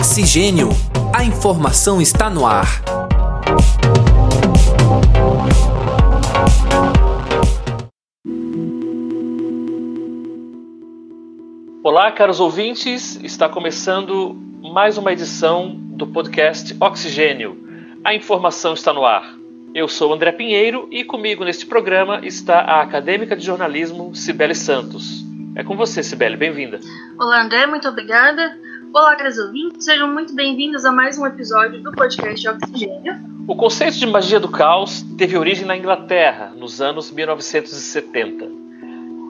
Oxigênio. A informação está no ar. Olá, caros ouvintes. Está começando mais uma edição do podcast Oxigênio. A informação está no ar. Eu sou André Pinheiro e comigo neste programa está a acadêmica de jornalismo Cibele Santos. É com você, Cibele, bem-vinda. Olá, André, muito obrigada. Olá, caros ouvintes, sejam muito bem-vindos a mais um episódio do podcast Oxigênio. O conceito de magia do caos teve origem na Inglaterra, nos anos 1970.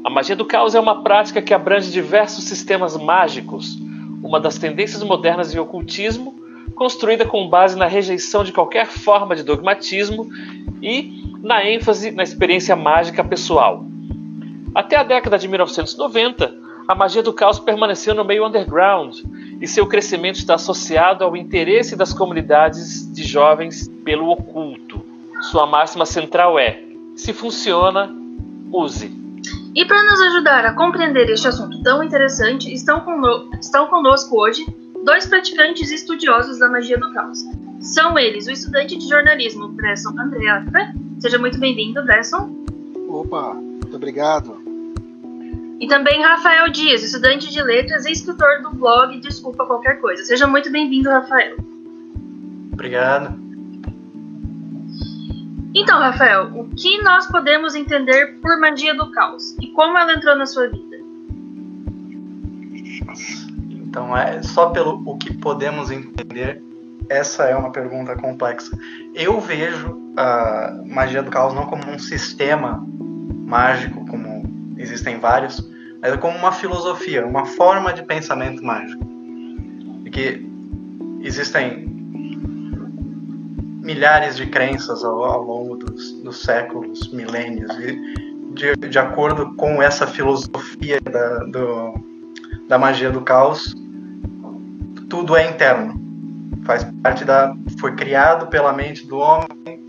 A magia do caos é uma prática que abrange diversos sistemas mágicos, uma das tendências modernas de ocultismo, construída com base na rejeição de qualquer forma de dogmatismo e na ênfase na experiência mágica pessoal. Até a década de 1990, a magia do caos permaneceu no meio underground e seu crescimento está associado ao interesse das comunidades de jovens pelo oculto. Sua máxima central é: se funciona, use. E para nos ajudar a compreender este assunto tão interessante, estão, cono estão conosco hoje dois praticantes estudiosos da magia do caos. São eles o estudante de jornalismo Bresson Andreata. Seja muito bem-vindo, Bresson. Opa, muito obrigado. E também Rafael Dias, estudante de letras e escritor do blog Desculpa Qualquer Coisa. Seja muito bem-vindo, Rafael. Obrigado. Então, Rafael, o que nós podemos entender por magia do caos e como ela entrou na sua vida? Então, é só pelo o que podemos entender, essa é uma pergunta complexa. Eu vejo a magia do caos não como um sistema mágico, como existem vários, mas como uma filosofia, uma forma de pensamento mágico. Porque existem milhares de crenças ao, ao longo dos, dos, séculos, milênios, e de, de, acordo com essa filosofia da, do, da magia do caos, tudo é interno. Faz parte da. Foi criado pela mente do homem.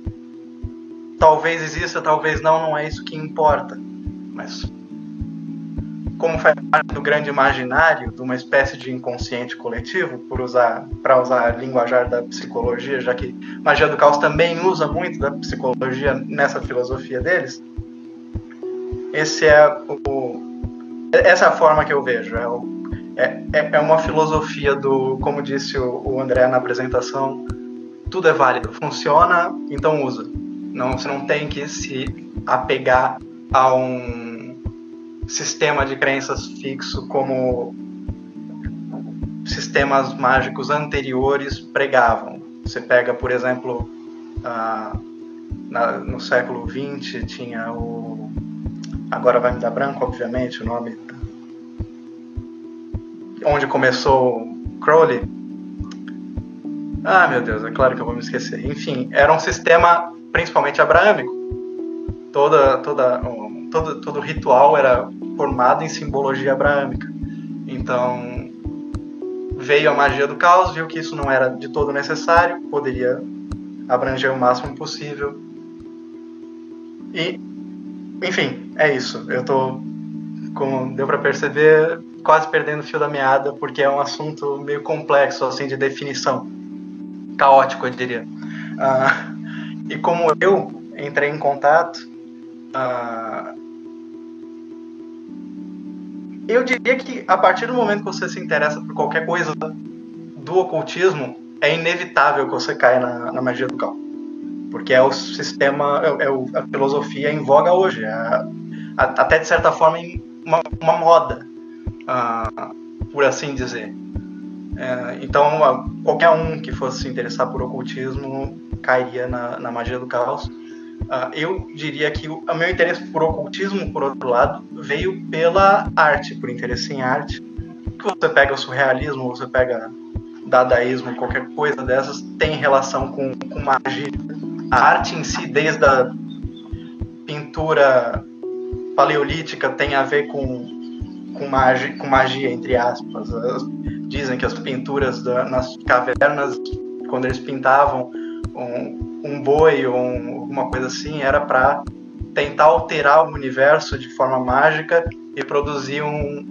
Talvez exista, talvez não, não é isso que importa. Mas como faz parte do grande imaginário, de uma espécie de inconsciente coletivo, por usar para usar linguajar da psicologia, já que magia do caos também usa muito da psicologia nessa filosofia deles. Esse é o, essa é a forma que eu vejo. É, o, é, é, é uma filosofia do, como disse o, o André na apresentação, tudo é válido, funciona, então usa. Não, você não tem que se apegar a um sistema de crenças fixo como sistemas mágicos anteriores pregavam. Você pega, por exemplo, na, no século XX tinha o. Agora vai me dar branco, obviamente, o nome. Onde começou Crowley. Ah, meu Deus, é claro que eu vou me esquecer. Enfim, era um sistema principalmente abraâmico. Toda, toda, todo, todo ritual era formado em simbologia abraâmica. Então, veio a magia do caos, viu que isso não era de todo necessário, poderia abranger o máximo possível. E, enfim, é isso. Eu tô, como deu para perceber, quase perdendo o fio da meada, porque é um assunto meio complexo, assim, de definição. Caótico, eu diria. Ah, e como eu entrei em contato, ah, eu diria que a partir do momento que você se interessa por qualquer coisa do ocultismo, é inevitável que você caia na, na magia do caos. Porque é o sistema, é, é a filosofia em voga hoje. É até de certa forma uma, uma moda, uh, por assim dizer. É, então, qualquer um que fosse se interessar por ocultismo cairia na, na magia do caos. Uh, eu diria que o, o, meu interesse por ocultismo, por outro lado, veio pela arte, por interesse em arte. Que você pega o surrealismo, você pega dadaísmo, qualquer coisa dessas, tem relação com, com magia. A arte em si, desde a pintura paleolítica, tem a ver com, com, magia, com magia, entre aspas. As, dizem que as pinturas da, nas cavernas, quando eles pintavam um, um boi ou um, alguma coisa assim era para tentar alterar o universo de forma mágica e produzir um,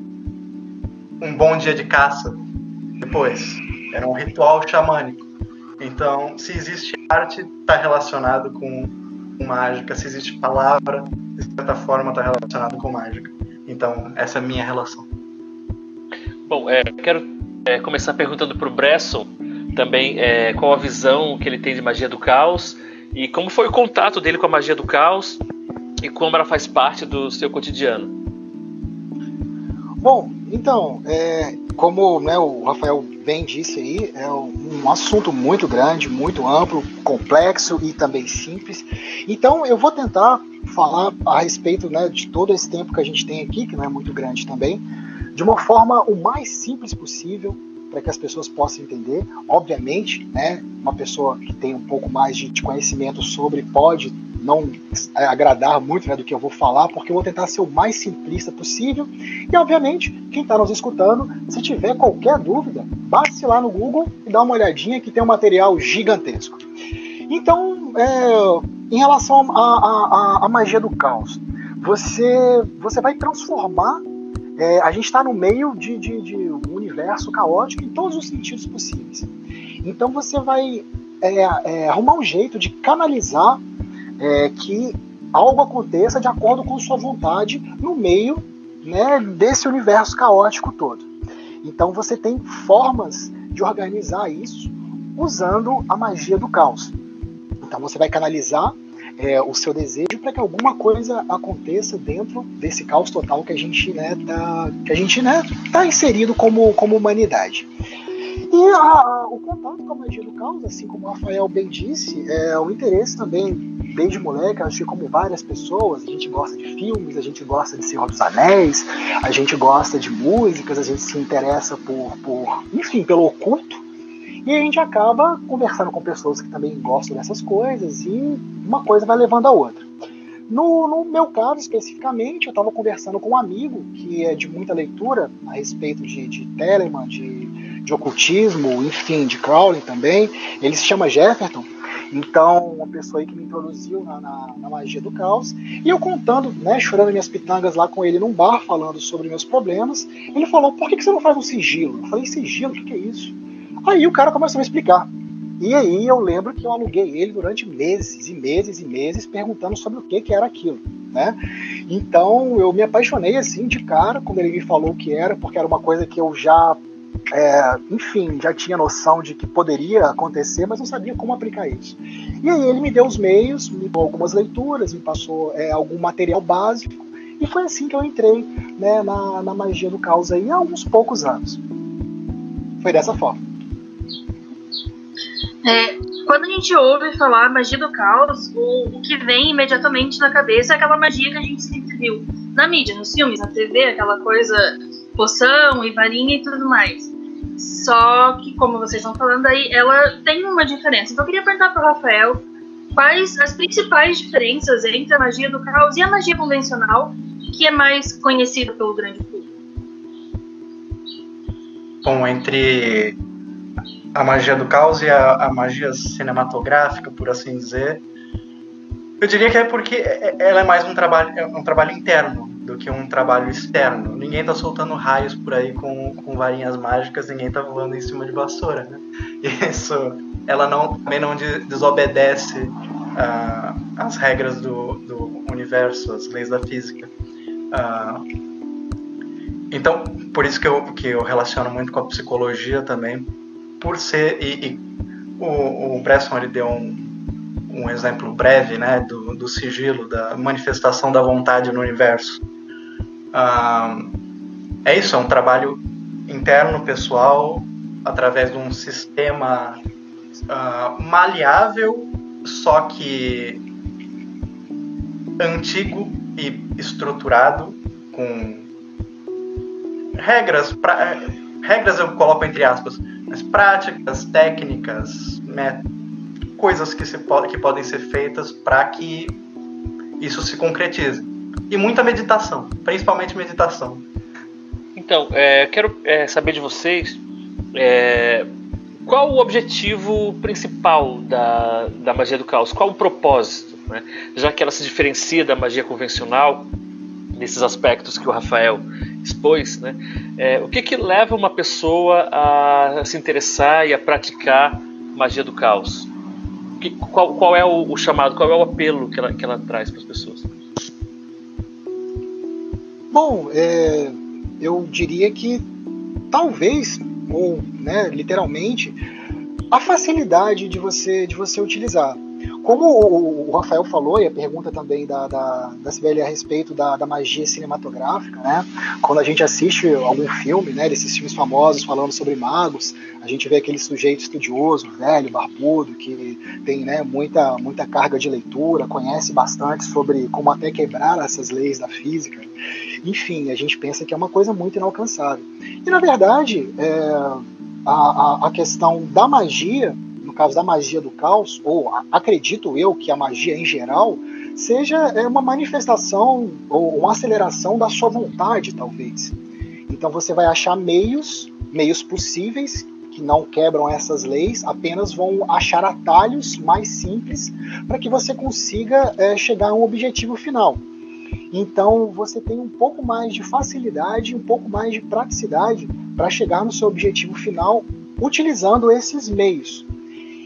um bom dia de caça depois. era um ritual xamânico. Então, se existe arte, está relacionado com, mágica. Se existe palavra, de certa forma, está relacionado com mágica. Então, essa é a minha relação. Bom, é, quero é, começar perguntando para o Bresson também é, qual a visão que ele tem de magia do caos e como foi o contato dele com a magia do caos e como ela faz parte do seu cotidiano. Bom, então, é, como né, o Rafael bem disse aí, é um assunto muito grande, muito amplo, complexo e também simples. Então, eu vou tentar falar a respeito né, de todo esse tempo que a gente tem aqui, que não é muito grande também, de uma forma o mais simples possível, para que as pessoas possam entender. Obviamente, né, uma pessoa que tem um pouco mais de, conhecimento sobre pode não é, agradar muito né, do que eu vou falar, porque eu vou tentar ser o mais simplista possível. E, obviamente, quem está nos escutando, se tiver qualquer dúvida, basta lá no Google e dá uma olhadinha que tem um material gigantesco. Então, é, em relação à magia do caos, você, você vai transformar. É, a gente está no meio de, de, de, um universo caótico em todos os sentidos possíveis. Então você vai é, é arrumar um jeito de canalizar é, que algo aconteça de acordo com sua vontade no meio né, desse universo caótico todo. Então você tem formas de organizar isso usando a magia do caos. Então você vai canalizar é, o seu desejo para que alguma coisa aconteça dentro desse caos total que a gente né, tá, que a gente né, tá inserido como, como humanidade. E a, o contato com a magia do caos, assim como o Rafael bem disse, é o interesse também, desde moleque, acho que como várias pessoas, a gente gosta de filmes, a gente gosta de Senhor dos Anéis, a gente gosta de músicas, a gente se interessa por, por enfim, pelo oculto. E a gente acaba conversando com pessoas que também gostam dessas coisas e uma coisa vai levando a outra. No, no meu caso, especificamente, eu estava conversando com um amigo que é de muita leitura a respeito de, de Telemann, de de ocultismo, enfim, de Crowley também. Ele se chama Jefferson. Então, uma pessoa aí que me introduziu na, na, na, magia do caos. E eu contando, né, chorando minhas pitangas lá com ele num bar, falando sobre meus problemas. Ele falou: por que, que você não faz um sigilo? Eu falei: sigilo? O que, que é isso? Aí o cara começou a me explicar. E aí eu lembro que eu aluguei ele durante meses e meses e meses perguntando sobre o que, que era aquilo. Né? Então eu me apaixonei assim de cara quando ele me falou o que era, porque era uma coisa que eu já é, enfim, já tinha noção de que poderia acontecer, mas não sabia como aplicar isso. E aí ele me deu os meios, me deu algumas leituras, me passou é, algum material básico, e foi assim que eu entrei né, na, na magia do caos aí há uns poucos anos. Foi dessa forma. É, quando a gente ouve falar magia do caos, o, o, que vem imediatamente na cabeça é aquela magia que a gente sempre viu na mídia, nos filmes, na TV, aquela coisa poção e varinha e tudo mais. Só que, como vocês estão falando aí, ela tem uma diferença. Então eu queria perguntar para o Rafael quais as principais diferenças entre a magia do caos e a magia convencional, que é mais conhecida pelo grande público. Bom, entre a magia do caos e a, a magia cinematográfica, por assim dizer, eu diria que é porque é, é, ela é mais um trabalho, é um trabalho interno do que um trabalho externo. Ninguém tá soltando raios por aí com, com varinhas mágicas, ninguém tá voando em cima de vassoura, né? Isso, ela não, também não desobedece uh, as regras do, do universo, as leis da física. Uh, então, por isso que eu, que eu relaciono muito com a psicologia também, por ser. E, e o, o Bresson ele deu um, um exemplo breve né, do, do sigilo, da manifestação da vontade no universo. Ah, é isso, é um trabalho interno, pessoal, através de um sistema maleável, só que antigo e estruturado, com regras, pra, regras eu coloco entre aspas, mas práticas, técnicas, métodos coisas que, se pode, que podem ser feitas para que isso se concretize. E muita meditação, principalmente meditação. Então, é, quero é, saber de vocês é, qual o objetivo principal da, da magia do caos, qual o propósito, né? já que ela se diferencia da magia convencional nesses aspectos que o Rafael expôs, né? É, o que que leva uma pessoa a se interessar e a praticar magia do caos? Que, qual, qual, é o, o, chamado, qual é o apelo que ela, que ela traz para as pessoas? Bom, é, eu diria que talvez, ou né, literalmente, a facilidade de você de você utilizar. Como o, Rafael falou, e a pergunta também da, da, da Sibeli a respeito da, da, magia cinematográfica, né? Quando a gente assiste algum filme, né, desses filmes famosos falando sobre magos, a gente vê aquele sujeito estudioso, velho, barbudo, que tem né, muita, muita carga de leitura, conhece bastante sobre como até quebrar essas leis da física. Enfim, a gente pensa que é uma coisa muito inalcançável. E, na verdade, é, a, a, a questão da magia caso da magia do caos, ou acredito eu que a magia em geral, seja é, uma manifestação ou uma aceleração da sua vontade, talvez. Então você vai achar meios, meios possíveis que não quebram essas leis, apenas vão achar atalhos mais simples para que você consiga é, chegar a um objetivo final. Então você tem um pouco mais de facilidade, um pouco mais de praticidade para chegar no seu objetivo final utilizando esses meios.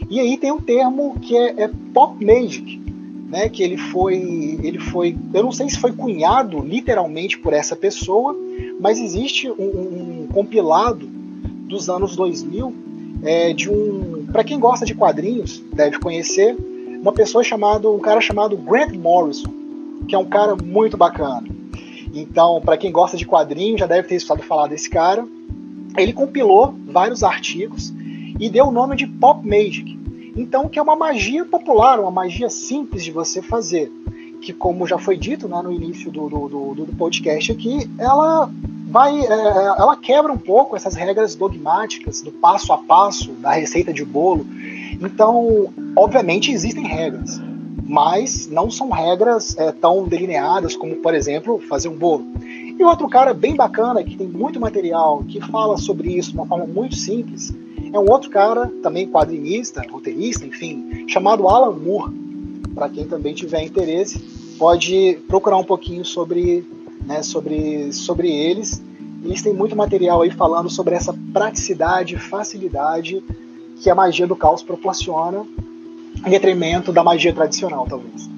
E aí tem um termo que é, é pop magic, né, que ele foi, ele foi, eu não sei se foi cunhado literalmente por essa pessoa, mas existe um, um compilado dos anos 2000 é, de um, para quem gosta de quadrinhos deve conhecer, uma pessoa chamada, um cara chamado Grant Morrison, que é um cara muito bacana. Então, para quem gosta de quadrinhos já deve ter escutado falar desse cara. Ele compilou vários artigos e deu o nome de Pop Magic. Então, que é uma magia popular, uma magia simples de você fazer. Que, como já foi dito né, no início do, do, do, do podcast aqui, ela vai, é, ela quebra um pouco essas regras dogmáticas do passo a passo da receita de bolo. Então, obviamente existem regras, mas não são regras é, tão delineadas como, por exemplo, fazer um bolo. E outro cara bem bacana que tem muito material que fala sobre isso de uma forma muito simples é um outro cara, também quadrinista, roteirista, enfim, chamado Alan Moore. Para quem também tiver interesse, pode procurar um pouquinho sobre, né, sobre, sobre eles. Eles têm muito material aí falando sobre essa praticidade, facilidade que a magia do caos proporciona, em detrimento da magia tradicional, talvez.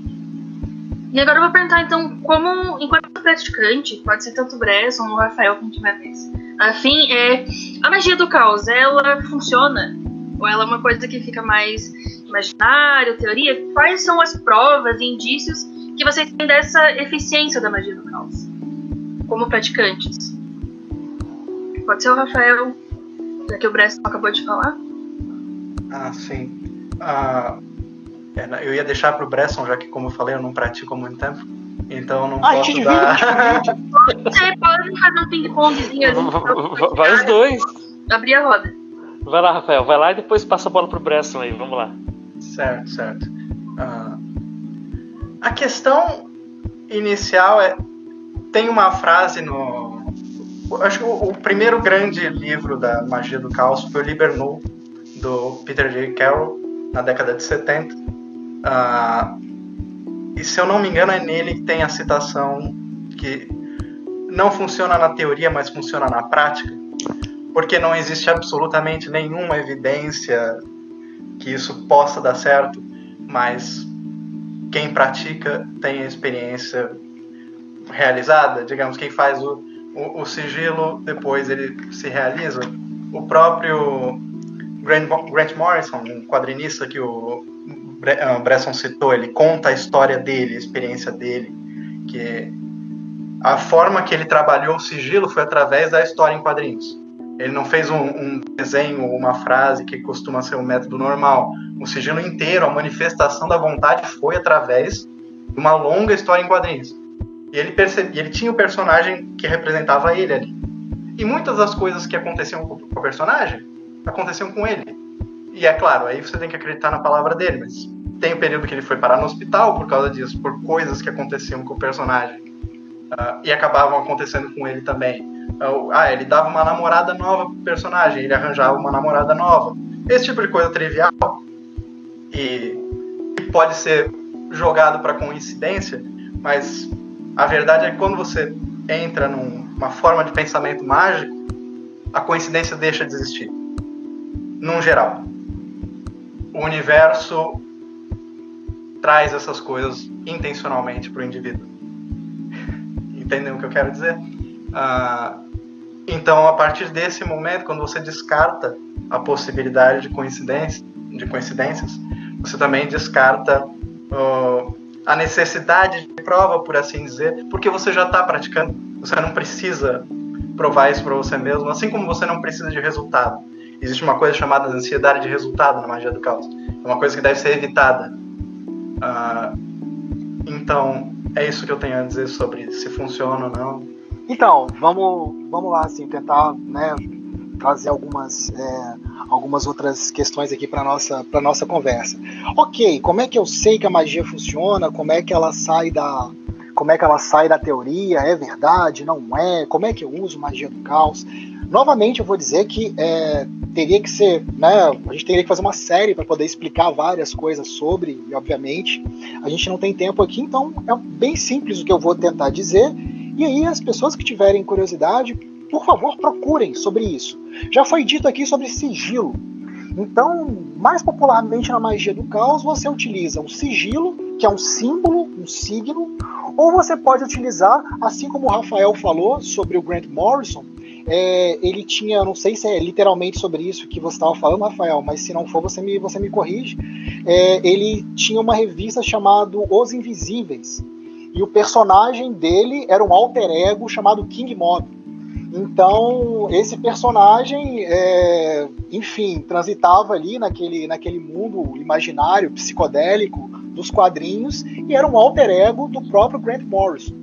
E agora eu vou perguntar, então, como, enquanto praticante, pode ser tanto o Bresson ou o Rafael, quem tiver vez, afim, é, a magia do caos, ela funciona? Ou ela é uma coisa que fica mais imaginário, teoria? Quais são as provas e indícios que vocês têm dessa eficiência da magia do caos? Como praticantes? Pode ser o Rafael, já que o Bresson acabou de falar. Ah, sim. Ah, eu ia deixar para o Bresson, já que, como eu falei, eu não pratico há muito tempo. Então não ah, posso dar. Você pode fazer um ping-pongzinho ali. Vai os dois. Abrir a roda. Vai lá, Rafael, vai lá e depois passa a bola pro Bresson aí, vamos lá. Certo, certo. Uh, a questão inicial é. Tem uma frase no. Acho que o, o primeiro grande livro da magia do caos foi o Liber Null, do Peter J. Carroll, na década de 70. Uh, e se eu não me engano, é nele que tem a citação que não funciona na teoria, mas funciona na prática, porque não existe absolutamente nenhuma evidência que isso possa dar certo, mas quem pratica tem a experiência realizada, digamos, quem faz o, o, o sigilo, depois ele se realiza. O próprio Grant, Grant Morrison, um quadrinista que o Bresson citou, ele conta a história dele, a experiência dele, que a forma que ele trabalhou o sigilo foi através da história em quadrinhos. Ele não fez um, um desenho ou uma frase que costuma ser um método normal. O sigilo inteiro, a manifestação da vontade foi através de uma longa história em quadrinhos. E ele, ele tinha o personagem que representava ele ali. E muitas das coisas que aconteciam com o personagem aconteciam com ele. E é claro, aí você tem que acreditar na palavra dele, mas tem o período que ele foi parar no hospital por causa disso, por coisas que aconteciam com o personagem. Uh, e acabavam acontecendo com ele também. Uh, ah, ele dava uma namorada nova pro personagem, ele arranjava uma namorada nova. Esse tipo de coisa trivial e pode ser jogado para coincidência, mas a verdade é que quando você entra num, uma forma de pensamento mágico, a coincidência deixa de existir. Num geral. O universo traz essas coisas intencionalmente para o indivíduo. Entendem o que eu quero dizer? Ah, então, a partir desse momento, quando você descarta a possibilidade de coincidência, de coincidências, você também descarta uh, a necessidade de prova, por assim dizer, porque você já está praticando. Você não precisa provar isso para você mesmo, assim como você não precisa de resultado. Existe uma coisa chamada ansiedade de resultado na magia do caos. É uma coisa que deve ser evitada. Uh, então, é isso que eu tenho a dizer sobre se funciona ou não. Então, vamos, vamos lá, assim, tentar né, trazer algumas, é, algumas outras questões aqui para nossa para nossa conversa. Ok, como é que eu sei que a magia funciona? Como é que ela sai da como é que ela sai da teoria? É verdade? Não é? Como é que eu uso magia do caos? Novamente, eu vou dizer que é, teria que ser, né? A gente teria que fazer uma série para poder explicar várias coisas sobre, e obviamente a gente não tem tempo aqui, então é bem simples o que eu vou tentar dizer. E aí, as pessoas que tiverem curiosidade, por favor, procurem sobre isso. Já foi dito aqui sobre sigilo. Então, mais popularmente na magia do caos, você utiliza um sigilo, que é um símbolo, um signo, ou você pode utilizar, assim como o Rafael falou sobre o Grant Morrison, é, ele tinha, não sei se é literalmente sobre isso que você estava falando, Rafael, mas se não for, você me, você me corrige. É, ele tinha uma revista chamada Os Invisíveis, e o personagem dele era um alter ego chamado King Mob. Então, esse personagem, é, enfim, transitava ali naquele, naquele mundo imaginário, psicodélico dos quadrinhos e era um alter ego do próprio Grant Morrison.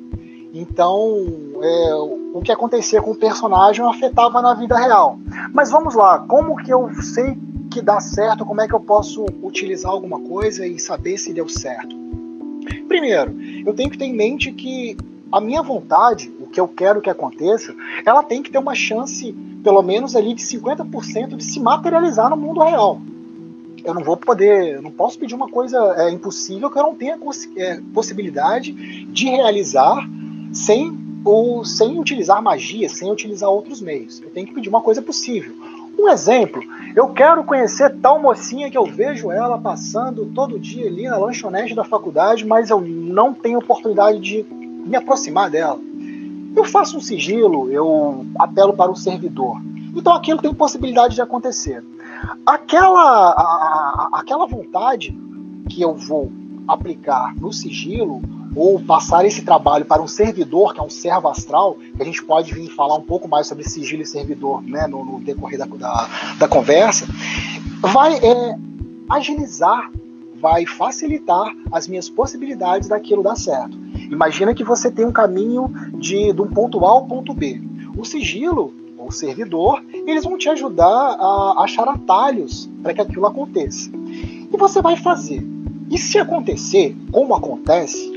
Então, é, o que acontecia com o personagem afetava na vida real. Mas vamos lá, como que eu sei que dá certo? Como é que eu posso utilizar alguma coisa e saber se deu certo? Primeiro, eu tenho que ter em mente que a minha vontade, o que eu quero que aconteça, ela tem que ter uma chance, pelo menos ali de 50% de se materializar no mundo real. Eu não vou poder, não posso pedir uma coisa é, impossível que eu não tenha é, possibilidade de realizar sem ou sem utilizar magia, sem utilizar outros meios. Eu tenho que pedir uma coisa possível. Um exemplo, eu quero conhecer tal mocinha que eu vejo ela passando todo dia ali na lanchonete da faculdade, mas eu não tenho oportunidade de me aproximar dela. Eu faço um sigilo, eu apelo para o servidor. Então aquilo tem possibilidade de acontecer. Aquela, a, a, aquela vontade que eu vou aplicar no sigilo ou passar esse trabalho para um servidor, que é um servo astral, que a gente pode vir falar um pouco mais sobre sigilo e servidor né, no, no decorrer da, da, da, conversa, vai é, agilizar, vai facilitar as minhas possibilidades daquilo dar certo. Imagina que você tem um caminho de, de um ponto A ao ponto B. O sigilo, ou servidor, eles vão te ajudar a achar atalhos para que aquilo aconteça. E você vai fazer. E se acontecer, como acontece,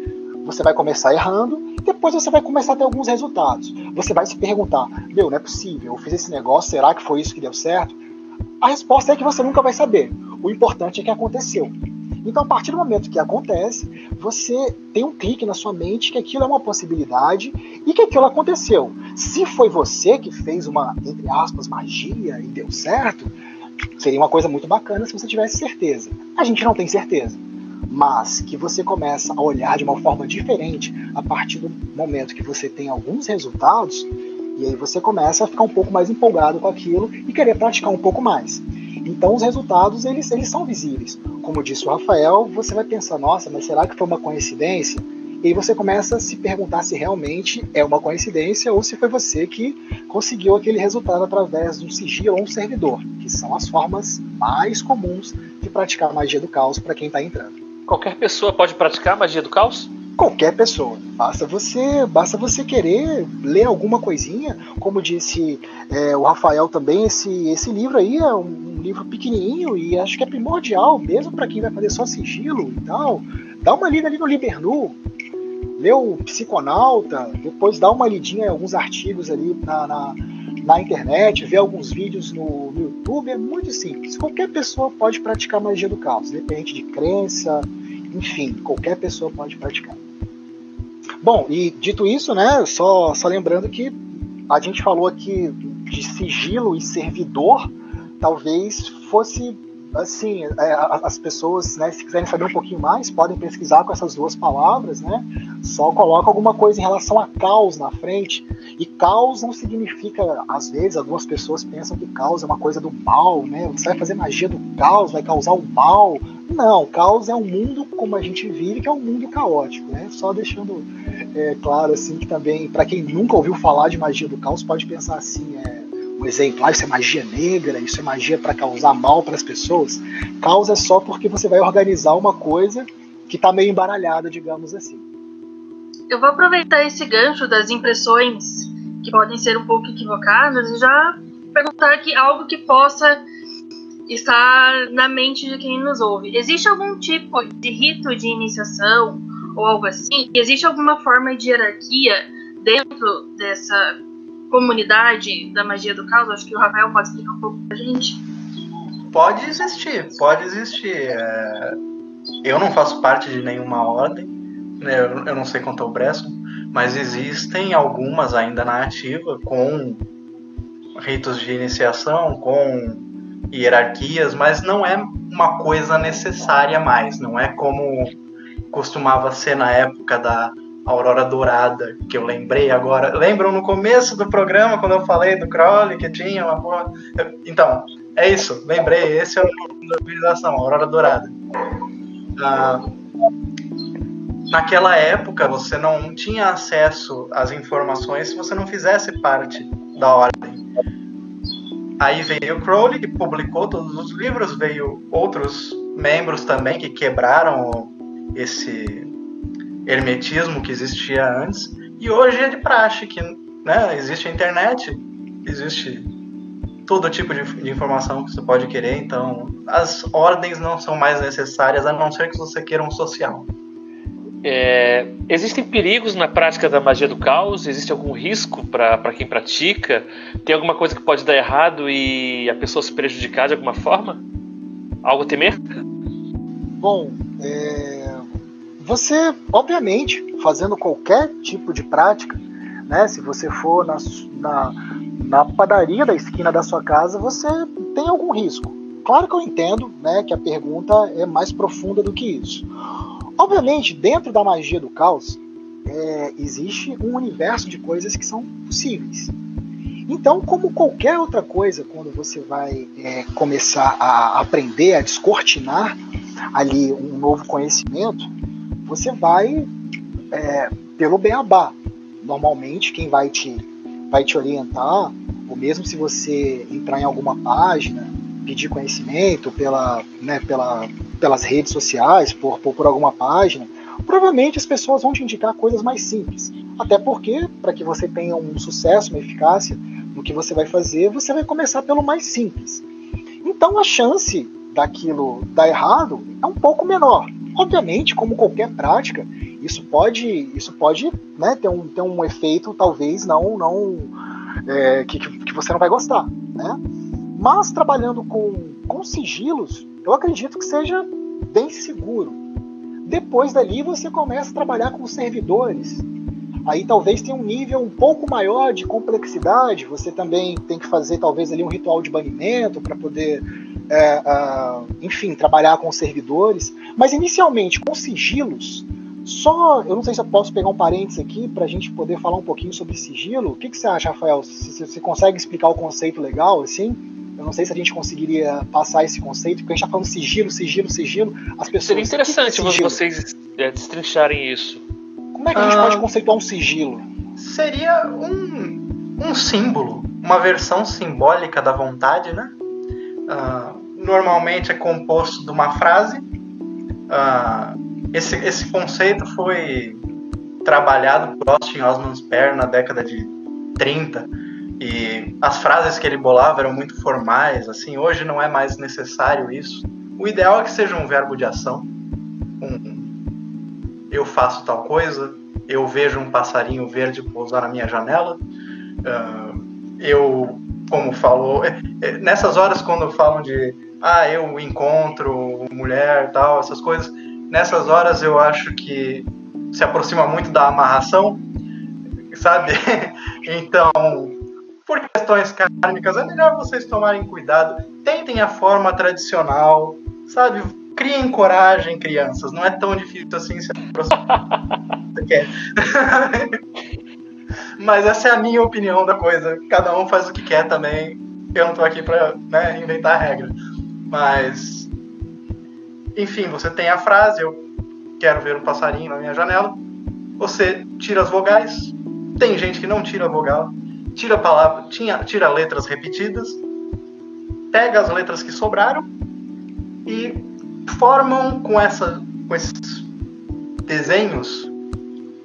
você vai começar errando, depois você vai começar a ter alguns resultados. Você vai se perguntar: meu, não é possível, eu fiz esse negócio, será que foi isso que deu certo? A resposta é que você nunca vai saber. O importante é que aconteceu. Então, a partir do momento que acontece, você tem um clique na sua mente que aquilo é uma possibilidade e que aquilo aconteceu. Se foi você que fez uma, entre aspas, magia e deu certo, seria uma coisa muito bacana se você tivesse certeza. A gente não tem certeza. Mas que você começa a olhar de uma forma diferente a partir do momento que você tem alguns resultados, e aí você começa a ficar um pouco mais empolgado com aquilo e querer praticar um pouco mais. Então os resultados eles, eles são visíveis. Como disse o Rafael, você vai pensar, nossa, mas será que foi uma coincidência? E aí você começa a se perguntar se realmente é uma coincidência ou se foi você que conseguiu aquele resultado através de um sigilo ou um servidor, que são as formas mais comuns de praticar magia do caos para quem está entrando. Qualquer pessoa pode praticar magia do caos? qualquer pessoa. Basta você, basta você querer ler alguma coisinha, como disse é, o Rafael também. Esse, esse livro aí é um, livro pequenininho e acho que é primordial, mesmo para quem vai fazer só sigilo e tal. Dá uma lida ali no Libernu, lê o Psiconauta, depois dá uma lidinha em alguns artigos ali na, na, na internet, vê alguns vídeos no, no YouTube. É muito simples. Qualquer pessoa pode praticar magia do caos, independente de crença, enfim, qualquer pessoa pode praticar. Bom, e dito isso, né, só, só lembrando que a gente falou aqui de sigilo e servidor, talvez fosse assim, é, as pessoas, né, se quiserem saber um pouquinho mais, podem pesquisar com essas duas palavras, né? Só coloca alguma coisa em relação a caos na frente. E caos não significa, às vezes, algumas pessoas pensam que caos é uma coisa do mal, né? Você vai fazer magia do caos, vai causar o mal. Não, caos é um mundo como a gente vive, que é um mundo caótico, né? Só deixando é, claro assim que também, para quem nunca ouviu falar de magia do caos, pode pensar assim, é, um exemplo, ah, isso é magia negra, isso é magia para causar mal para as pessoas. Caos é só porque você vai organizar uma coisa que está meio embaralhada, digamos assim. Eu vou aproveitar esse gancho das impressões que podem ser um pouco equivocadas e já perguntar aqui algo que possa estar na mente de quem nos ouve. Existe algum tipo de rito de iniciação ou algo assim? Existe alguma forma de hierarquia dentro dessa comunidade da magia do caos? Acho que o Rafael pode explicar um pouco pra gente. Pode existir, pode existir. É... Eu não faço parte de nenhuma ordem, né? eu não sei quanto ao Bresson, mas existem algumas ainda na ativa com ritos de iniciação, com hierarquias, mas não é uma coisa necessária mais, não é como costumava ser na época da Aurora Dourada, que eu lembrei agora. Lembram no começo do programa, quando eu falei do Crowley, que tinha uma porra. Então, é isso, lembrei, esse é o nome da organização, Aurora Dourada. Ah, naquela época, você não tinha acesso às informações se você não fizesse parte da ordem. Aí veio o Crowley, que publicou todos os livros, veio outros membros também que quebraram esse hermetismo que existia antes, e hoje é de praxe, que né, existe a internet, existe todo tipo de, de, informação que você pode querer, então as ordens não são mais necessárias, a não ser que você queira um social. É, existem perigos na prática da magia do caos? Existe algum risco para quem pratica? Tem alguma coisa que pode dar errado e a pessoa se prejudicar de alguma forma? Algo a temer? Bom, é, você, obviamente, fazendo qualquer tipo de prática, né, se você for na, na, na padaria da esquina da sua casa, você tem algum risco. Claro que eu entendo né, que a pergunta é mais profunda do que isso. Obviamente, dentro da magia do caos, é, existe um universo de coisas que são possíveis. Então, como qualquer outra coisa, quando você vai é, começar a aprender, a descortinar ali um novo conhecimento, você vai é, pelo beabá. Normalmente, quem vai te, vai te orientar, ou mesmo se você entrar em alguma página, pedir conhecimento pela, né, pela, pelas redes sociais, por, por, por alguma página, provavelmente as pessoas vão te indicar coisas mais simples. Até porque, para que você tenha um sucesso, uma eficácia no que você vai fazer, você vai começar pelo mais simples. Então a chance daquilo dar errado é um pouco menor. Obviamente, como qualquer prática, isso pode, isso pode né, ter, um, ter um efeito talvez não, não é, que, que você não vai gostar. Né? Mas trabalhando com, com sigilos, eu acredito que seja bem seguro. Depois dali você começa a trabalhar com servidores. Aí talvez tenha um nível um pouco maior de complexidade. Você também tem que fazer talvez ali um ritual de banimento para poder é, uh, enfim, trabalhar com servidores, mas inicialmente com sigilos. Só, eu não sei se eu posso pegar um parênteses aqui para a gente poder falar um pouquinho sobre sigilo. O que, que você acha, Rafael? Você, você consegue explicar o conceito legal assim? Eu não sei se a gente conseguiria passar esse conceito, porque a gente está falando sigilo, sigilo, sigilo. As pessoas. Seria interessante que que é vocês é, destrincharem isso. Como é que a gente ah, pode conceituar um sigilo? Seria um, um símbolo, uma versão simbólica da vontade, né? Uh, normalmente é composto de uma frase. Uh, esse, esse conceito foi trabalhado por Austin Osman Spare na década de 30 e as frases que ele bolava eram muito formais, assim, hoje não é mais necessário isso. O ideal é que seja um verbo de ação, um eu faço tal coisa, eu vejo um passarinho verde pousar na minha janela, uh, eu, como falou, é, é, nessas horas quando falam de ah, eu encontro mulher, tal, essas coisas. Nessas horas eu acho que se aproxima muito da amarração, sabe? então, por questões kármicas, é melhor vocês tomarem cuidado. Tentem a forma tradicional, sabe? Criem coragem, crianças. Não é tão difícil assim se você quer. Mas essa é a minha opinião da coisa. Cada um faz o que quer também. Eu não tô aqui pra né, inventar regra. Mas. Enfim, você tem a frase, eu quero ver um passarinho na minha janela. Você tira as vogais. Tem gente que não tira a vogal. Tira palavra, tira, tira letras repetidas. Pega as letras que sobraram e formam com, essa, com esses desenhos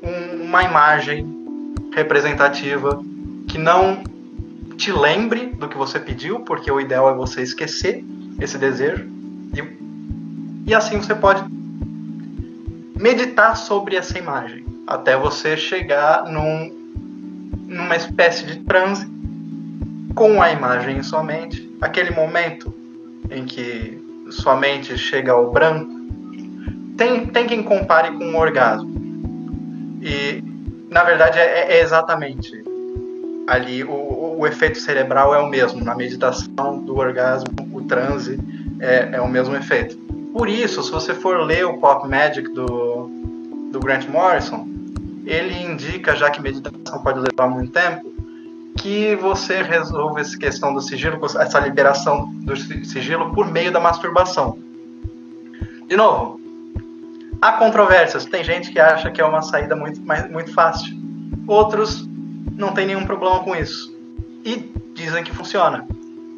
um, uma imagem representativa que não te lembre do que você pediu, porque o ideal é você esquecer esse desejo. E, e assim você pode meditar sobre essa imagem até você chegar num, numa espécie de transe com a imagem em sua mente. Aquele momento em que sua mente chega ao branco. Tem, tem quem compare com um orgasmo. E, na verdade, é, é exatamente ali o, o efeito cerebral é o mesmo. Na meditação do orgasmo, transe é, é o mesmo efeito. Por isso, se você for ler o Pop Magic do, do Grant Morrison, ele indica, já que meditação pode levar muito tempo, que você resolve essa questão do sigilo, essa liberação do sigilo por meio da masturbação. De novo, há controvérsias. Tem gente que acha que é uma saída muito, muito fácil. Outros não tem nenhum problema com isso. E dizem que funciona.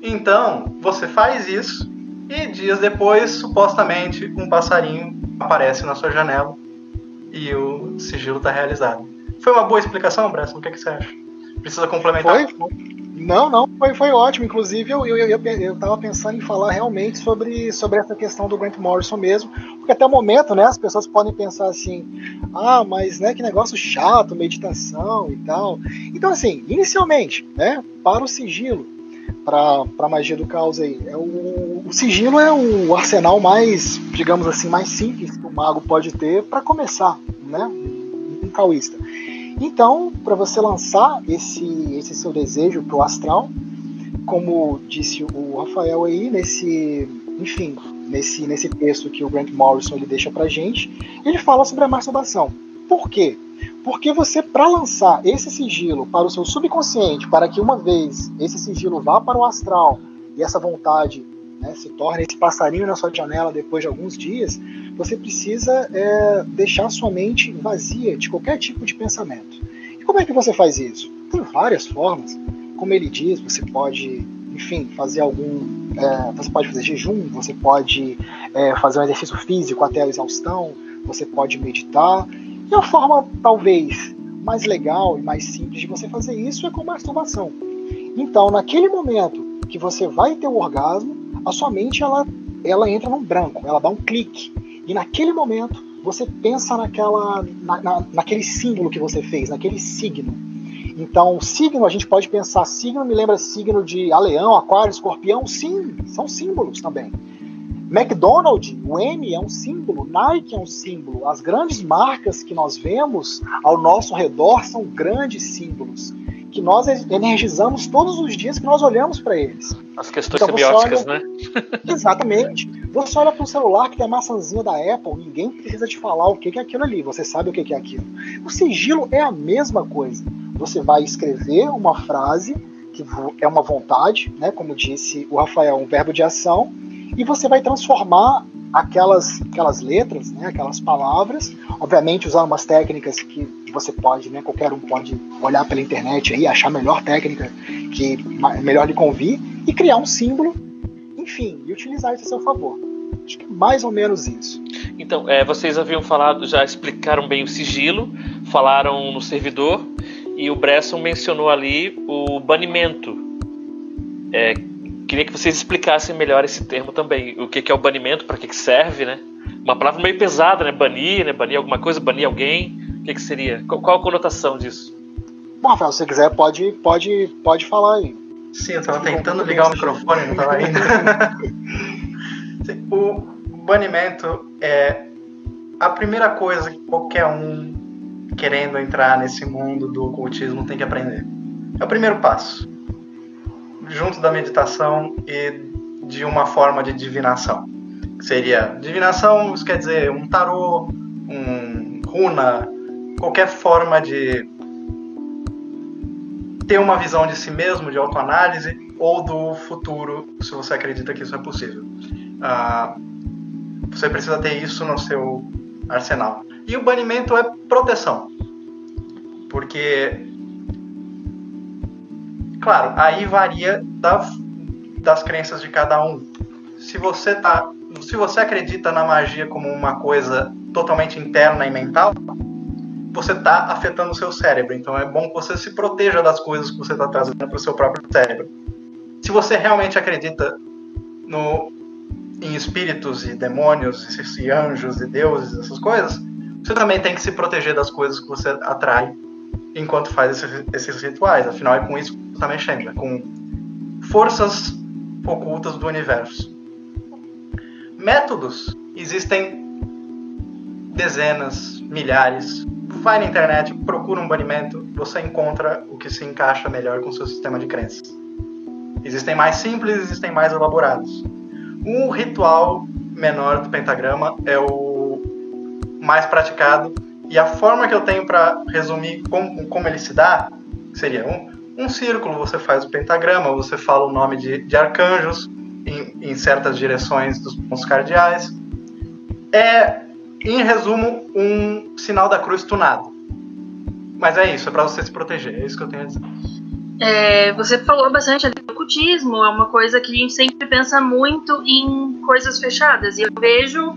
Então, você faz isso e dias depois, supostamente, um passarinho aparece na sua janela e o sigilo está realizado. Foi uma boa explicação, Bresson? O que, é que você acha? Precisa complementar? Foi? Não, não, foi, foi ótimo. Inclusive, eu, eu, eu, eu tava pensando em falar realmente sobre, sobre essa questão do Grant Morrison mesmo, porque até o momento, né, as pessoas podem pensar assim, ah, mas, né, que negócio chato, meditação e tal. Então, assim, inicialmente, né, para o sigilo, para a magia do caos aí, é o, o sigilo é o arsenal mais, digamos assim, mais simples que o mago pode ter para começar, né, um caoísta. Então, para você lançar esse, esse seu desejo para o astral, como disse o Rafael aí, nesse, enfim, nesse, nesse texto que o Grant Morrison ele deixa para gente, ele fala sobre a masturbação. Por quê? Porque você, para lançar esse sigilo para o seu subconsciente, para que uma vez esse sigilo vá para o astral e essa vontade né, se torne esse passarinho na sua janela depois de alguns dias, você precisa é, deixar sua mente vazia de qualquer tipo de pensamento. E como é que você faz isso? Tem várias formas. Como ele diz, você pode, enfim, fazer algum. É, você pode fazer jejum, você pode é, fazer um exercício físico até a exaustão, você pode meditar. E a forma, talvez, mais legal e mais simples de você fazer isso é com masturbação. Então, naquele momento que você vai ter o orgasmo, a sua mente ela, ela entra num branco, ela dá um clique. E naquele momento, você pensa naquela, na, na, naquele símbolo que você fez, naquele signo. Então, signo, a gente pode pensar, signo me lembra signo de a leão, aquário, escorpião, sim, são símbolos também. McDonald's, o M é um símbolo, Nike é um símbolo. As grandes marcas que nós vemos ao nosso redor são grandes símbolos que nós energizamos todos os dias que nós olhamos para eles. As questões então, semióticas, olha... né? Exatamente. Você olha para um celular que tem a maçãzinha da Apple, ninguém precisa te falar o que é aquilo ali, você sabe o que é aquilo. O sigilo é a mesma coisa. Você vai escrever uma frase que é uma vontade, né, como disse o Rafael, um verbo de ação, e você vai transformar aquelas, aquelas letras, né, aquelas palavras, obviamente usando umas técnicas que você pode, né, qualquer um pode olhar pela internet aí, achar a melhor técnica que melhor lhe convir e criar um símbolo, enfim, e utilizar isso a seu favor. Acho que é mais ou menos isso. Então, é, vocês haviam falado, já explicaram bem o sigilo, falaram no servidor, e o Bresson mencionou ali o banimento. É, queria que vocês explicassem melhor esse termo também. O que, que é o banimento, para que, que serve, né? Uma palavra meio pesada, né? Banir, né? Banir alguma coisa, banir alguém. O que, que seria? Qual, qual a conotação disso? Bom, Rafael, se você quiser, pode, pode, pode falar aí. Sim, eu estava tentando ligar o microfone, não estava indo. o banimento é a primeira coisa que qualquer um querendo entrar nesse mundo do ocultismo tem que aprender. É o primeiro passo. Junto da meditação e de uma forma de divinação. Seria divinação, isso quer dizer um tarô, um runa, qualquer forma de ter uma visão de si mesmo, de autoanálise, ou do futuro, se você acredita que isso é possível. Ah, você precisa ter isso no seu arsenal. E o banimento é proteção. Porque, claro, aí varia da, das crenças de cada um. Se você tá, se você acredita na magia como uma coisa totalmente interna e mental, você está afetando o seu cérebro. Então é bom que você se proteja das coisas que você está trazendo para o seu próprio cérebro. Se você realmente acredita no, em espíritos e demônios e anjos e deuses, essas coisas, você também tem que se proteger das coisas que você atrai enquanto faz esses, esses rituais. Afinal, é com isso que está mexendo, é com forças ocultas do universo. Métodos existem dezenas, milhares, vai na internet, procura um banimento, você encontra o que se encaixa melhor com o seu sistema de crenças. Existem mais simples, existem mais elaborados. O ritual menor do pentagrama é o mais praticado e a forma que eu tenho para resumir como, como, ele se dá seria um, um círculo, você faz o pentagrama, você fala o nome de, de arcanjos em, em certas direções dos pontos cardeais. É em resumo, um sinal da cruz tunado. Mas é isso, é para você se proteger, é isso que eu tenho a dizer. É, você falou bastante ali do ocultismo, é uma coisa que a gente sempre pensa muito em coisas fechadas. E eu vejo,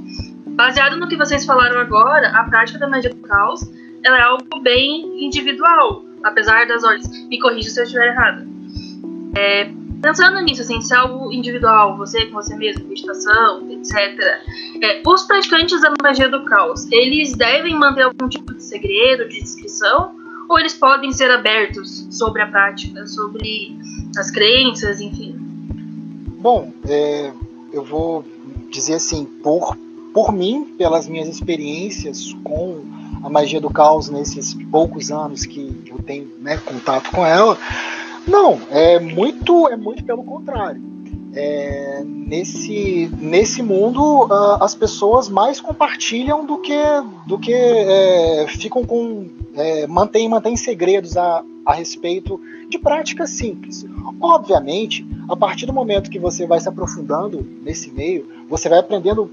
baseado no que vocês falaram agora, a prática da magia do caos ela é algo bem individual, apesar das ordens. Me corrija se eu estiver errada. É, Pensando nisso, assim, se é algo individual, você com você mesmo, meditação, etc. É, os praticantes da magia do caos, eles devem manter algum tipo de segredo, de descrição, ou eles podem ser abertos sobre a prática, sobre as crenças, enfim? Bom, é, eu vou dizer assim, por, por mim, pelas minhas experiências com a magia do caos nesses poucos anos que eu tenho né, contato com ela, não, é muito, é muito pelo contrário. É, nesse, nesse mundo uh, as pessoas mais compartilham do que, do que é, ficam com é, mantém, mantém segredos a, a respeito de práticas simples. Obviamente, a partir do momento que você vai se aprofundando nesse meio, você vai aprendendo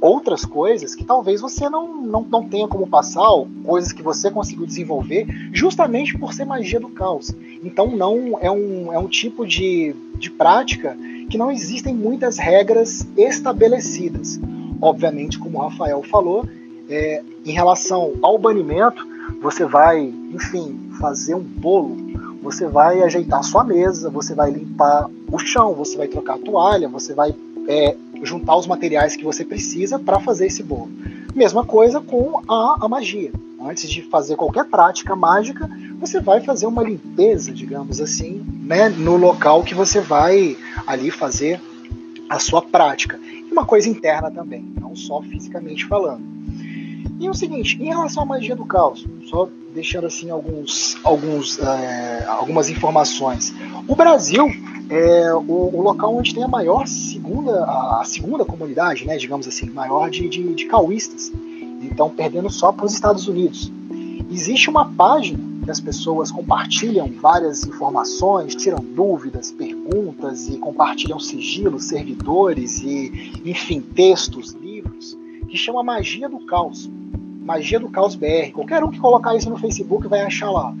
outras coisas que talvez você não, não, não tenha como passar, ou coisas que você conseguiu desenvolver, justamente por ser magia do caos. Então não é um, é um tipo de, de prática que não existem muitas regras estabelecidas. Obviamente, como o Rafael falou, é, em relação ao banimento, você vai, enfim, fazer um bolo, você vai ajeitar sua mesa, você vai limpar o chão, você vai trocar a toalha, você vai é, juntar os materiais que você precisa para fazer esse bolo. Mesma coisa com a, a magia. Antes de fazer qualquer prática mágica, você vai fazer uma limpeza, digamos assim, né, no local que você vai ali fazer a sua prática. E uma coisa interna também, não só fisicamente falando. E o seguinte, em relação à magia do caos, só deixando assim alguns, alguns, é, algumas informações. O Brasil é o, o, local onde tem a maior segunda, a segunda comunidade, né, digamos assim, maior de, de, de cauístas. Então, perdendo só para os Estados Unidos. Existe uma página que as pessoas compartilham várias informações, tiram dúvidas, perguntas e compartilham sigilos, servidores e, enfim, textos, livros, que chama Magia do Caos. Magia do Caos BR. Qualquer um que colocar isso no Facebook vai achar lá.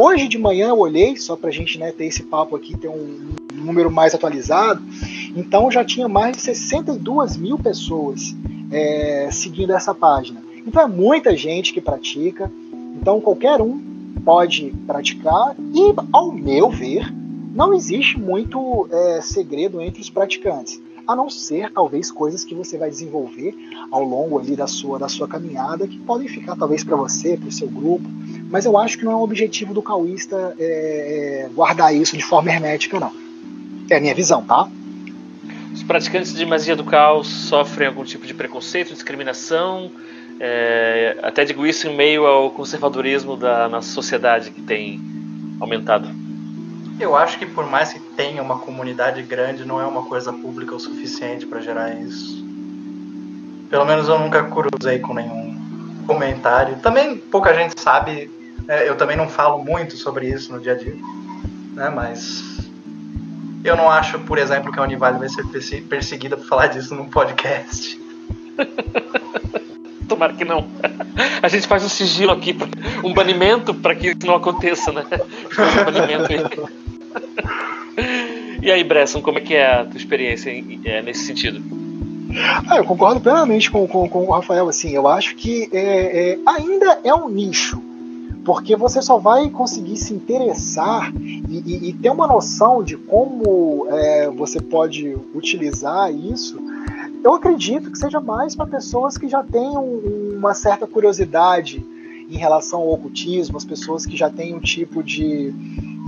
Hoje de manhã eu olhei, só para a gente né, ter esse papo aqui, ter um número mais atualizado, então já tinha mais de 62 mil pessoas é, seguindo essa página. Então é muita gente que pratica, então qualquer um pode praticar. E, ao meu ver, não existe muito é, segredo entre os praticantes, a não ser talvez coisas que você vai desenvolver ao longo ali da sua da sua caminhada que podem ficar talvez para você, para o seu grupo, mas eu acho que não é o objetivo do cauísta é, é, guardar isso de forma hermética não. É a minha visão, tá? Os praticantes de magia do caos sofrem algum tipo de preconceito, discriminação, é, até digo isso em meio ao conservadorismo da nossa sociedade que tem aumentado. Eu acho que por mais que tenha uma comunidade grande, não é uma coisa pública o suficiente para gerar isso. Pelo menos eu nunca cruzei com nenhum comentário. Também pouca gente sabe, é, eu também não falo muito sobre isso no dia a dia, né? Mas eu não acho, por exemplo, que a Univale vai ser perseguida por falar disso num podcast. Tomara que não. A gente faz um sigilo aqui, um banimento para que isso não aconteça, né? Um banimento aí. E aí, Bresson, como é que é a tua experiência é, nesse sentido? Ah, eu concordo plenamente com, com, com, o Rafael. Assim, eu acho que é, é, ainda é um nicho, porque você só vai conseguir se interessar e, e, e ter uma noção de como é, você pode utilizar isso. Eu acredito que seja mais para pessoas que já tenham uma certa curiosidade em relação ao ocultismo, as pessoas que já têm um tipo de.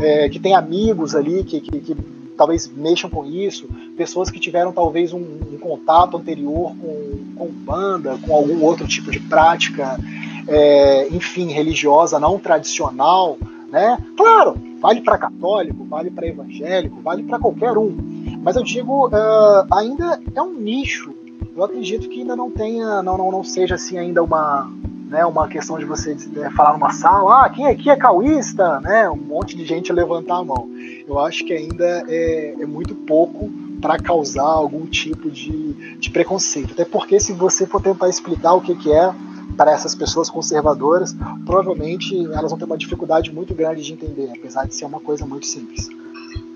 É, que têm amigos ali que, que, que, talvez mexam com isso, pessoas que tiveram talvez um, um contato anterior com, com banda, com algum outro tipo de prática, é, enfim, religiosa não tradicional. Né? Claro, vale para católico, vale para evangélico, vale para qualquer um. Mas eu digo, uh, ainda é um nicho. Eu acredito que ainda não tenha, não, não, não seja assim ainda uma, né, uma questão de você é, falar numa sala, ah, quem aqui é cauísta, né, um monte de gente levantar a mão. Eu acho que ainda é, é muito pouco para causar algum tipo de, de preconceito. Até porque se você for tentar explicar o que, que é para essas pessoas conservadoras, provavelmente elas vão ter uma dificuldade muito grande de entender, apesar de ser uma coisa muito simples.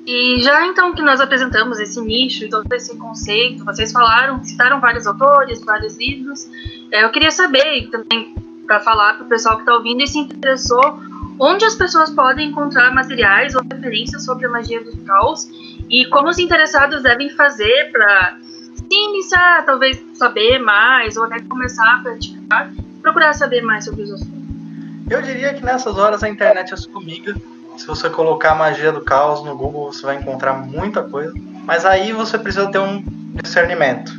E já então que nós apresentamos esse nicho e todo esse conceito, vocês falaram, citaram vários autores, vários livros, é, eu queria saber também para falar para o pessoal que está ouvindo e se interessou onde as pessoas podem encontrar materiais ou referências sobre a magia do caos e como os interessados devem fazer para se iniciar, talvez saber mais ou até começar a praticar, procurar saber mais sobre os assuntos. Eu diria que nessas horas a internet é sua amiga. Se você colocar magia do caos no Google, você vai encontrar muita coisa. Mas aí você precisa ter um discernimento,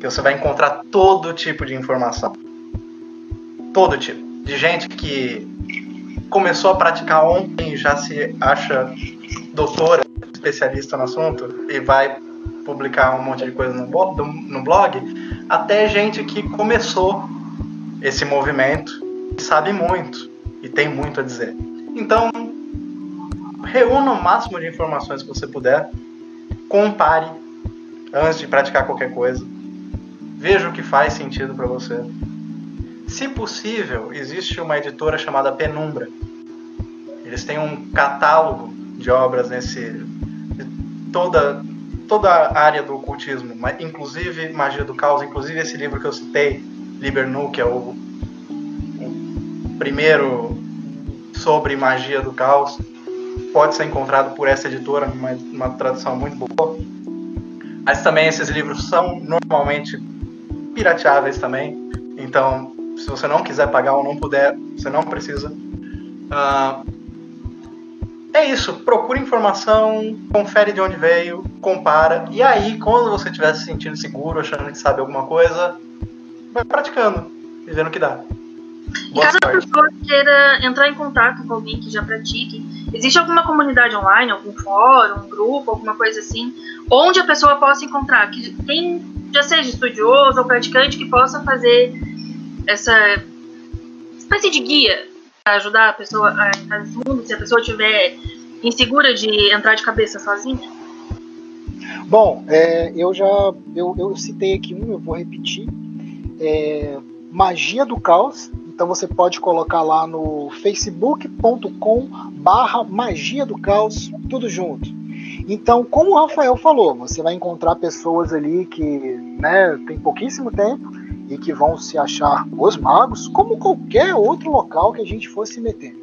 que você vai encontrar todo tipo de informação todo tipo. De gente que começou a praticar ontem e já se acha doutora, especialista no assunto e vai publicar um monte de coisa no blog, até gente que começou esse movimento e sabe muito e tem muito a dizer. Então, reúna o máximo de informações que você puder, compare antes de praticar qualquer coisa, veja o que faz sentido para você se possível, existe uma editora chamada Penumbra. Eles têm um catálogo de obras nesse de toda toda a área do ocultismo, inclusive magia do caos, inclusive esse livro que eu citei, Liber Nu, que é o, o primeiro sobre magia do caos, pode ser encontrado por essa editora, uma, uma tradução muito boa. Mas também esses livros são normalmente pirateáveis também, então se você não quiser pagar ou não puder, você não precisa. Uh, é isso, procura informação, confere de onde veio, compara, e aí, quando você estiver se sentindo seguro, achando que sabe alguma coisa, vai praticando e vendo o que dá. Boa Caso a pessoa queira entrar em contato com alguém que já pratique, existe alguma comunidade online, algum fórum, um grupo, alguma coisa assim, onde a pessoa possa encontrar, que tem, já seja estudioso ou praticante, que possa fazer essa espécie de guia para ajudar a pessoa a entrar nesse mundo, se a pessoa estiver insegura de entrar de cabeça sozinha? Bom, é, eu já eu, eu citei aqui um, eu vou repetir. É, Magia do Caos. Então você pode colocar lá no facebook.com barra Magia do Caos, tudo junto. Então, como o Rafael falou, você vai encontrar pessoas ali que né, tem pouquíssimo tempo e que vão se achar os magos, como qualquer outro local que a gente fosse meter.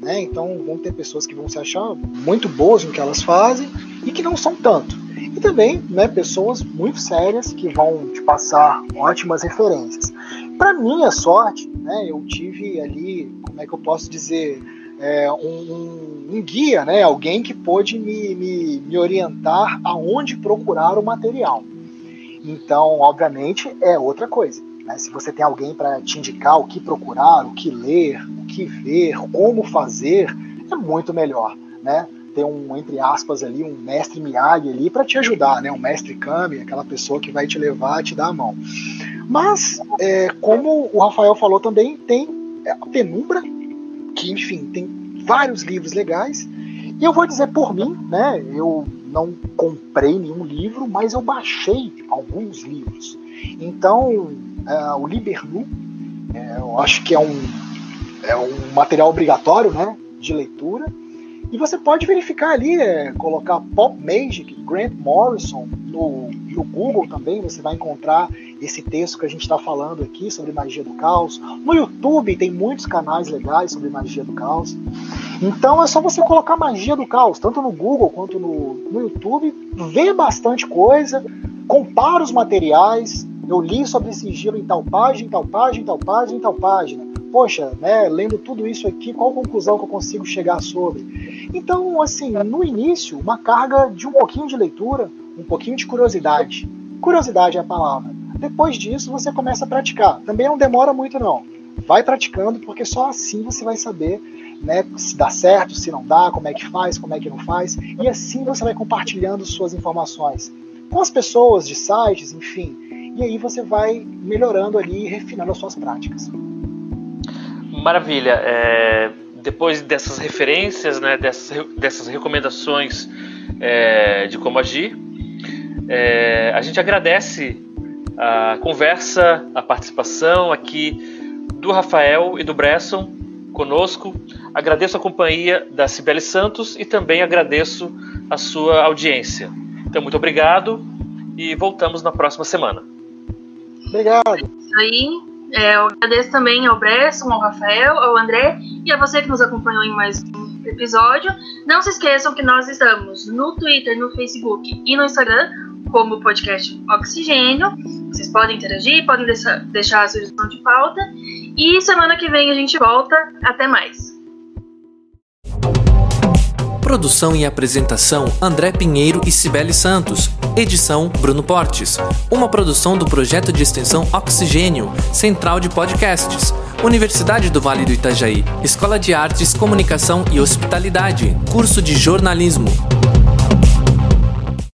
Né? Então vão ter pessoas que vão se achar muito boas no que elas fazem e que não são tanto. E também né, pessoas muito sérias que vão te passar ótimas referências. Para minha sorte, né, eu tive ali, como é que eu posso dizer, é, um, um, guia, né, alguém que pôde me, me, me orientar aonde procurar o material. Então, obviamente, é outra coisa. Né? Se você tem alguém para te indicar o que procurar, o que ler, o que ver, como fazer, é muito melhor. Né? ter um, entre aspas, ali, um mestre Miyagi ali para te ajudar, né? Um mestre Kami, aquela pessoa que vai te levar te dar a mão. Mas, é, como o Rafael falou também, tem a Penumbra, que, enfim, tem vários livros legais. E eu vou dizer por mim, né? Eu não comprei nenhum livro, mas eu baixei alguns livros. Então, é, o Libernu, é, eu acho que é um, é um material obrigatório, né? De leitura. E você pode verificar ali, é, colocar Pop Magic, Grant Morrison no, no Google também, você vai encontrar esse texto que a gente está falando aqui sobre magia do caos. No YouTube tem muitos canais legais sobre magia do caos. Então é só você colocar magia do caos, tanto no Google quanto no, no YouTube, vê bastante coisa, compara os materiais. Eu li sobre sigilo em tal página, em tal página, em tal página, em tal página. Poxa, né, lendo tudo isso aqui, qual conclusão que eu consigo chegar sobre? Então, assim, no início, uma carga de um pouquinho de leitura, um pouquinho de curiosidade. Curiosidade é a palavra. Depois disso, você começa a praticar. Também não demora muito, não. Vai praticando, porque só assim você vai saber né, se dá certo, se não dá, como é que faz, como é que não faz. E assim você vai compartilhando suas informações com as pessoas de sites, enfim. E aí você vai melhorando ali e refinando as suas práticas. Maravilha. É, depois dessas referências, né, dessas, dessas recomendações é, de como agir, é, a gente agradece a conversa, a participação aqui do Rafael e do Bresson conosco. Agradeço a companhia da Cibele Santos e também agradeço a sua audiência. Então, muito obrigado e voltamos na próxima semana. Obrigado. Isso aí. É, eu agradeço também ao Bresson, ao Rafael, ao André e a você que nos acompanhou em mais um episódio. Não se esqueçam que nós estamos no Twitter, no Facebook e no Instagram como podcast Oxigênio. Vocês podem interagir, podem deixar a sugestão de pauta. E semana que vem a gente volta. Até mais. Produção e apresentação André Pinheiro e Cibele Santos. Edição Bruno Portes. Uma produção do projeto de extensão Oxigênio, Central de Podcasts. Universidade do Vale do Itajaí. Escola de Artes, Comunicação e Hospitalidade. Curso de Jornalismo.